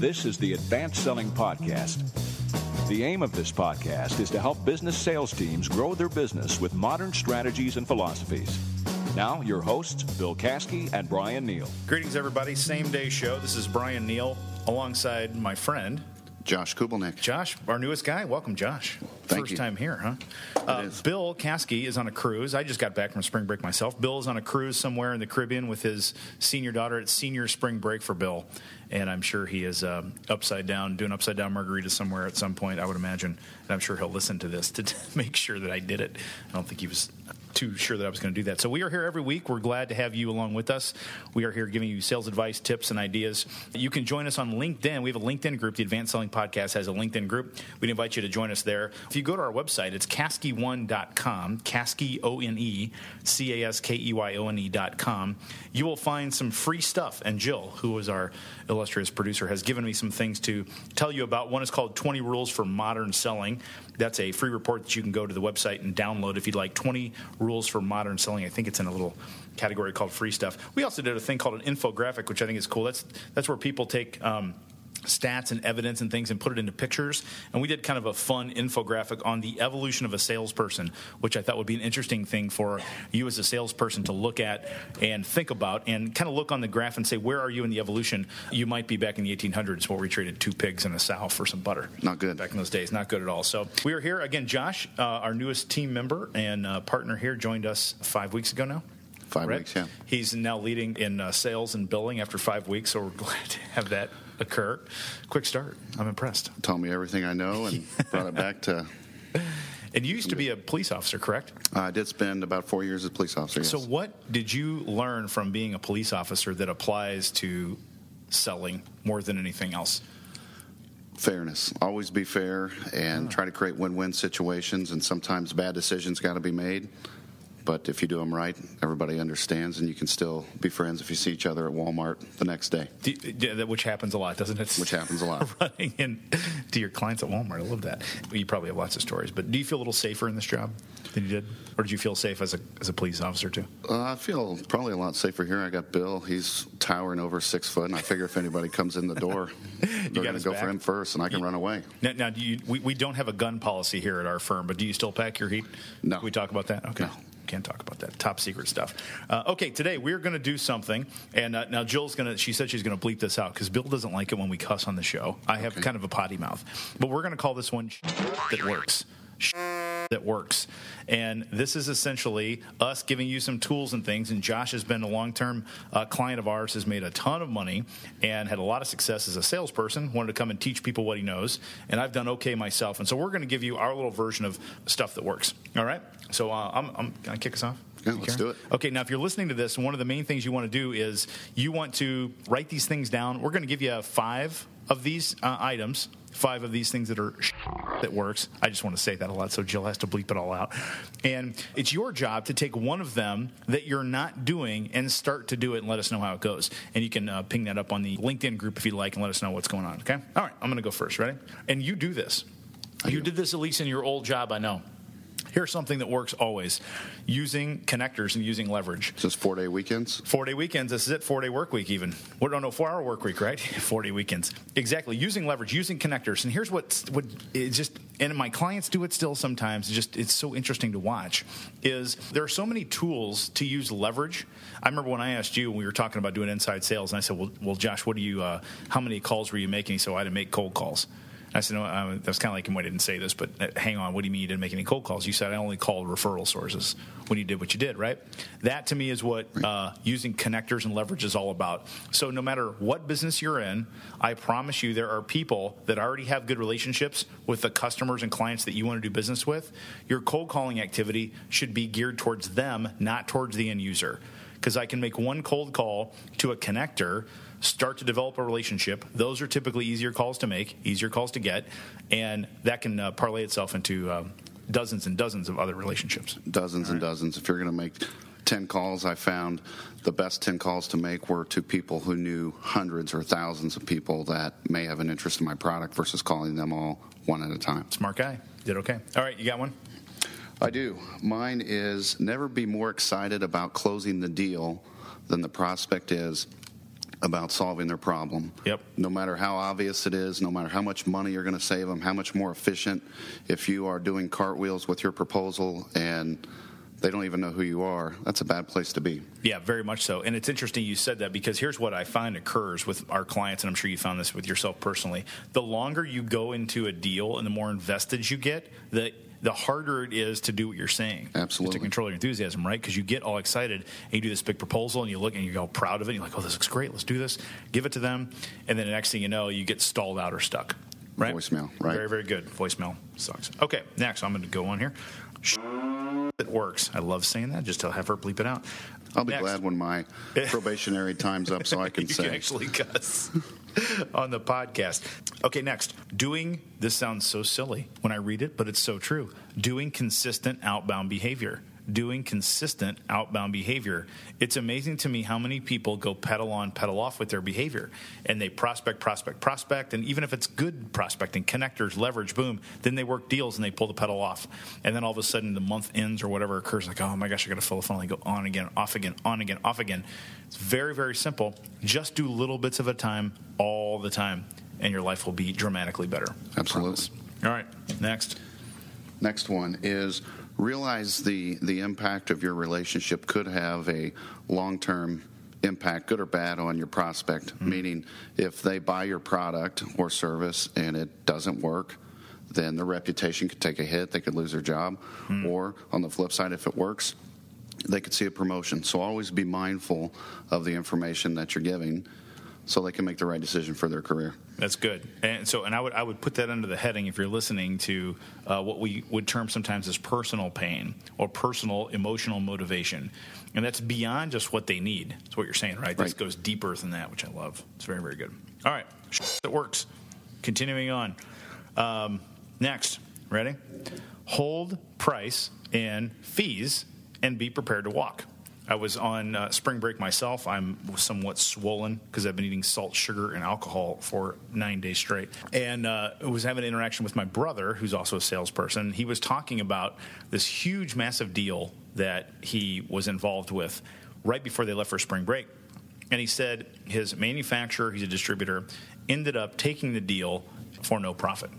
This is the Advanced Selling Podcast. The aim of this podcast is to help business sales teams grow their business with modern strategies and philosophies. Now, your hosts, Bill Caskey and Bryan Neale. Greetings, everybody. Same day show. This is Bryan Neale alongside my friend, Josh Kublinick. Josh, our newest guy. Welcome, Josh. Thank First you. time here, huh? Uh. Bill Caskey is on a cruise. I just got back from spring break myself. Bill is on a cruise somewhere in the Caribbean with his senior daughter. It's senior spring break for Bill, and I'm sure he is um, upside down doing upside down margaritas somewhere at some point. I would imagine, and I'm sure he'll listen to this to make sure that I did it. I don't think he was too sure that I was going to do that. So we are here every week. We're glad to have you along with us. We are here giving you sales advice, tips, and ideas. You can join us on LinkedIn. We have a LinkedIn group. The Advanced Selling Podcast has a LinkedIn group. We'd invite you to join us there. If you go to our website, it's caskey1.com, Caskey, O-N-E, C-A-S-K-E-Y-O-N-E.com. You will find some free stuff. And Jill, who is our illustrious producer, has given me some things to tell you about. One is called 20 Rules for Modern Selling. That's a free report that you can go to the website and download if you'd like 20 rules for modern selling. I think it's in a little category called free stuff. We also did a thing called an infographic, which I think is cool. That's that's where people take um, stats and evidence and things and put it into pictures. And we did kind of a fun infographic on the evolution of a salesperson, which I thought would be an interesting thing for you as a salesperson to look at and think about and kind of look on the graph and say, where are you in the evolution? You might be back in the 1800s where we traded two pigs and a sow for some butter. Not good. Back in those days. Not good at all. So we are here. Again, Josh, uh, our newest team member and uh, partner here, joined us five weeks ago now. Five Right? weeks, yeah. He's now leading in uh, sales and billing after five weeks, so we're glad to have that occur. Quick start. I'm impressed. Told me everything I know and brought it back to. And you used to be a police officer, correct? I did spend about four years as a police officer. Yes. So, what did you learn from being a police officer that applies to selling more than anything else? fairness. Always be fair and ah. try to create win-win situations. And sometimes bad decisions got to be made. But if you do them right, everybody understands, and you can still be friends if you see each other at Walmart the next day, Do, yeah, which happens a lot, doesn't it? which happens a lot. Running in to your clients at Walmart. I love that. You probably have lots of stories, but do you feel a little safer in this job than you did, or did you feel safe as a as a police officer too? Uh, I feel probably a lot safer here. I got Bill. He's towering over six foot, and I figure if anybody comes in the door, they're got going to go back? for him first, and I can run away. Now, now do you, we, we don't have a gun policy here at our firm, but do you still pack your heat? No. Can we talk about that? Okay. No. Can't talk about that. Top secret stuff. Uh, okay, today we're going to do something, and uh, now Jill's going to. She said she's going to bleep this out because Bill doesn't like it when we cuss on the show. I have Okay. kind of a potty mouth, but we're going to call this one that works. That works, and this is essentially us giving you some tools and things. And Josh has been a long-term uh, client of ours, has made a ton of money, and had a lot of success as a salesperson. Wanted to come and teach people what he knows, and I've done okay myself. And so we're going to give you our little version of stuff that works. All right. So uh, I'm, I'm going to kick us off. Yeah, let's do it. Okay, now if you're listening to this, one of the main things you want to do is you want to write these things down. We're going to give you five of these uh, items, five of these things that are that works. I just want to say that a lot, so Jill has to bleep it all out. And it's your job to take one of them that you're not doing and start to do it and let us know how it goes. And you can uh, ping that up on the LinkedIn group if you'd like and let us know what's going on. Okay. All right, I'm going to go first. Ready? And you do this. You do. did this at least in your old job, I know. Here's something that works always using connectors and using leverage. Just four day weekends. Four day weekends, this is it, four day work week, even. What, no, no, four hour work week, right? four day weekends. Exactly. Using leverage, using connectors. And here's what, what it just, and my clients do it still sometimes, it's just, it's so interesting to watch, is there are so many tools to use leverage. I remember when I asked you, when we were talking about doing inside sales, and I said, well, well Josh, what do you, uh, how many calls were you making? So I had to make cold calls. I said, no, uh, that's kind of like him. I didn't say this, but uh, hang on. What do you mean you didn't make any cold calls? You said I only called referral sources when you did what you did, right? That to me is what uh, using connectors and leverage is all about. So no matter what business you're in, I promise you there are people that already have good relationships with the customers and clients that you want to do business with. Your cold calling activity should be geared towards them, not towards the end user because I can make one cold call to a connector, start to develop a relationship. Those are typically easier calls to make, easier calls to get, and that can uh, parlay itself into um, dozens and dozens of other relationships. dozens and dozens. If you're going to make 10 calls, I found the best 10 calls to make were to people who knew hundreds or thousands of people that may have an interest in my product versus calling them all one at a time. Smart guy. Did okay. All right, you got one? I do. Mine is never be more excited about closing the deal than the prospect is about solving their problem. Yep. No matter how obvious it is, no matter how much money you're going to save them, how much more efficient if you are doing cartwheels with your proposal and they don't even know who you are, that's a bad place to be. Yeah, very much so. And it's interesting you said that because here's what I find occurs with our clients, and I'm sure you found this with yourself personally. The longer you go into a deal and the more invested you get, the the harder it is to do what you're saying. Absolutely. To control your enthusiasm, right? Because you get all excited and you do this big proposal and you look and you go proud of it. And you're like, oh, this looks great. Let's do this. Give it to them. And then the next thing you know, you get stalled out or stuck. Right? Voicemail, right. Very, very good. Voicemail sucks. Okay, next, I'm going to go on here. It works. I love saying that. Just to have her bleep it out. I'll be Next. glad when my probationary time's up so I can you say. can actually cuss on the podcast. Okay, next. Doing this sounds so silly when I read it, but it's so true. Doing consistent outbound behavior. Doing consistent outbound behavior. It's amazing to me how many people go pedal on, pedal off with their behavior. And they prospect, prospect, prospect. And even if it's good prospecting, connectors, leverage, boom, then they work deals and they pull the pedal off. And then all of a sudden the month ends or whatever occurs, like, oh my gosh, I got to fill the funnel. They go on again, off again, on again, off again. It's very, very simple. Just do little bits of a time all the time, and your life will be dramatically better. Absolutely. All right, next. Next one is realize the the impact of your relationship could have a long term impact, good or bad, on your prospect. Mm-hmm. Meaning, if they buy your product or service and it doesn't work, then their reputation could take a hit. They could lose their job. Mm. Or on the flip side, if it works, they could see a promotion. So always be mindful of the information that you're giving, so they can make the right decision for their career. That's good. And so, and I would I would put that under the heading if you're listening to uh, what we would term sometimes as personal pain or personal emotional motivation, and that's beyond just what they need. That's what you're saying, right? This Right. goes deeper than that, which I love. It's very very good. All right, it works. Continuing on. Um, next, ready? Hold price and fees, and be prepared to walk. I was on uh, spring break myself. I'm somewhat swollen because I've been eating salt, sugar, and alcohol for nine days straight. And uh, was having an interaction with my brother, who's also a salesperson. He was talking about this huge, massive deal that he was involved with right before they left for spring break. And he said his manufacturer, he's a distributor, ended up taking the deal for no profit.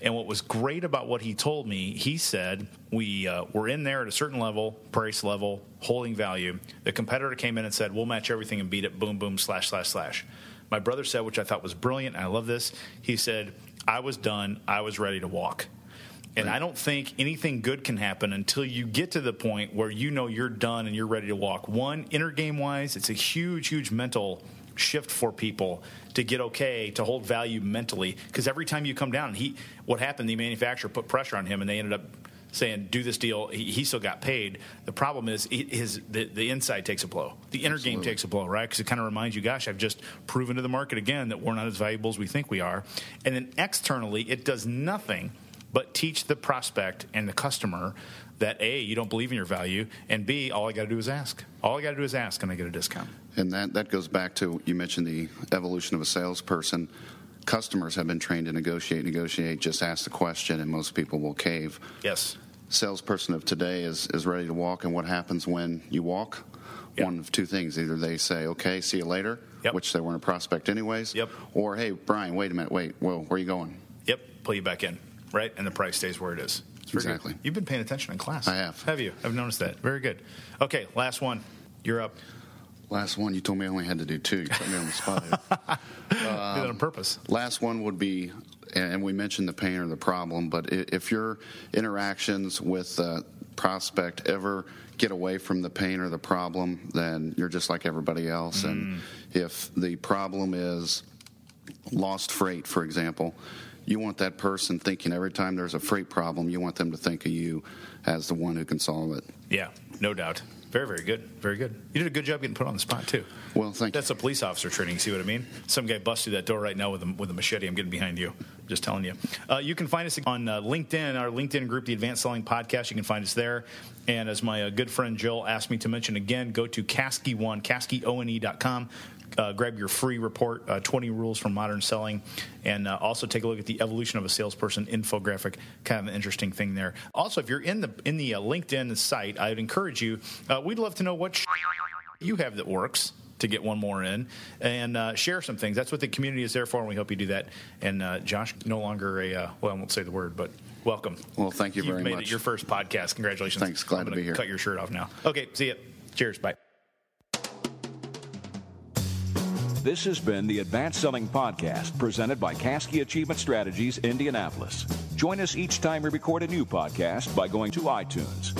And what was great about what he told me, he said we uh, were in there at a certain level, price level, holding value. The competitor came in and said, "We'll match everything and beat it." Boom, boom, slash, slash, slash. My brother said, which I thought was brilliant. And I love this. He said, "I was done. I was ready to walk." And I don't think anything good can happen until you get to the point where you know you're done and you're ready to walk. One, inner game wise, it's a huge, huge mental shift for people to get okay to hold value mentally. Because every time you come down he what happened the manufacturer put pressure on him and they ended up saying do this deal. He, he still got paid. The problem is he- his the, the inside takes a blow. The inner game takes a blow right? Because it kind of reminds you gosh i've just proven to the market again that we're not as valuable as we think we are. And then externally it does nothing but teach the prospect and the customer that a you don't believe in your value and b all i got to do is ask all i got to do is ask and i get a discount And that, that goes back to you mentioned the evolution of a salesperson. Customers have been trained to negotiate, negotiate, just ask the question, and most people will cave. yes Salesperson of today is, is ready to walk, and what happens when you walk? Yep. One of two things. Either they say, okay, see you later, Yep. which they weren't a prospect anyways. Yep. Or, hey, Bryan, wait a minute, wait, whoa, where are you going? Yep, pull you back in, right? And the price stays where it is. Very good. Exactly. You've been paying attention in class. I have. Have you? I've noticed that. Very good. Okay, last one. You're up. Last one, you told me I only had to do two. You put me on the spot. here. Do that on purpose. Um, last one would be, and we mentioned the pain or the problem, but if your interactions with the prospect ever get away from the pain or the problem, then you're just like everybody else. And mm. if the problem is lost freight, for example, you want that person thinking every time there's a freight problem, you want them to think of you as the one who can solve it. Yeah, no doubt. Very, very good. Very good. You did a good job getting put on the spot too. Well, thank you. That's a police officer training. See what I mean? Some guy busts through that door right now with a, with a machete. I'm getting behind you. Just telling you. Uh, you can find us on uh, LinkedIn, our LinkedIn group, the Advanced Selling Podcast. You can find us there. And as my uh, good friend Jill asked me to mention again, go to Caskey1, CaskeyONE.com. Uh, grab your free report, uh, 20 Rules for Modern Selling, and uh, also take a look at the evolution of a salesperson infographic. Kind of an interesting thing there. Also, if you're in the in the uh, LinkedIn site, I'd encourage you. Uh, we'd love to know what you have that works to get one more in and uh, share some things. That's what the community is there for, and we hope you do that. And uh, Josh, no longer a uh, well, I won't say the word, but welcome. Well, thank you You've very made much. It your first podcast. Congratulations. Thanks. Glad to be here. Cut your shirt off now. Okay. See you. Cheers. Bye. This has been the Advanced Selling Podcast presented by Caskey Achievement Strategies, Indianapolis. Join us each time we record a new podcast by going to iTunes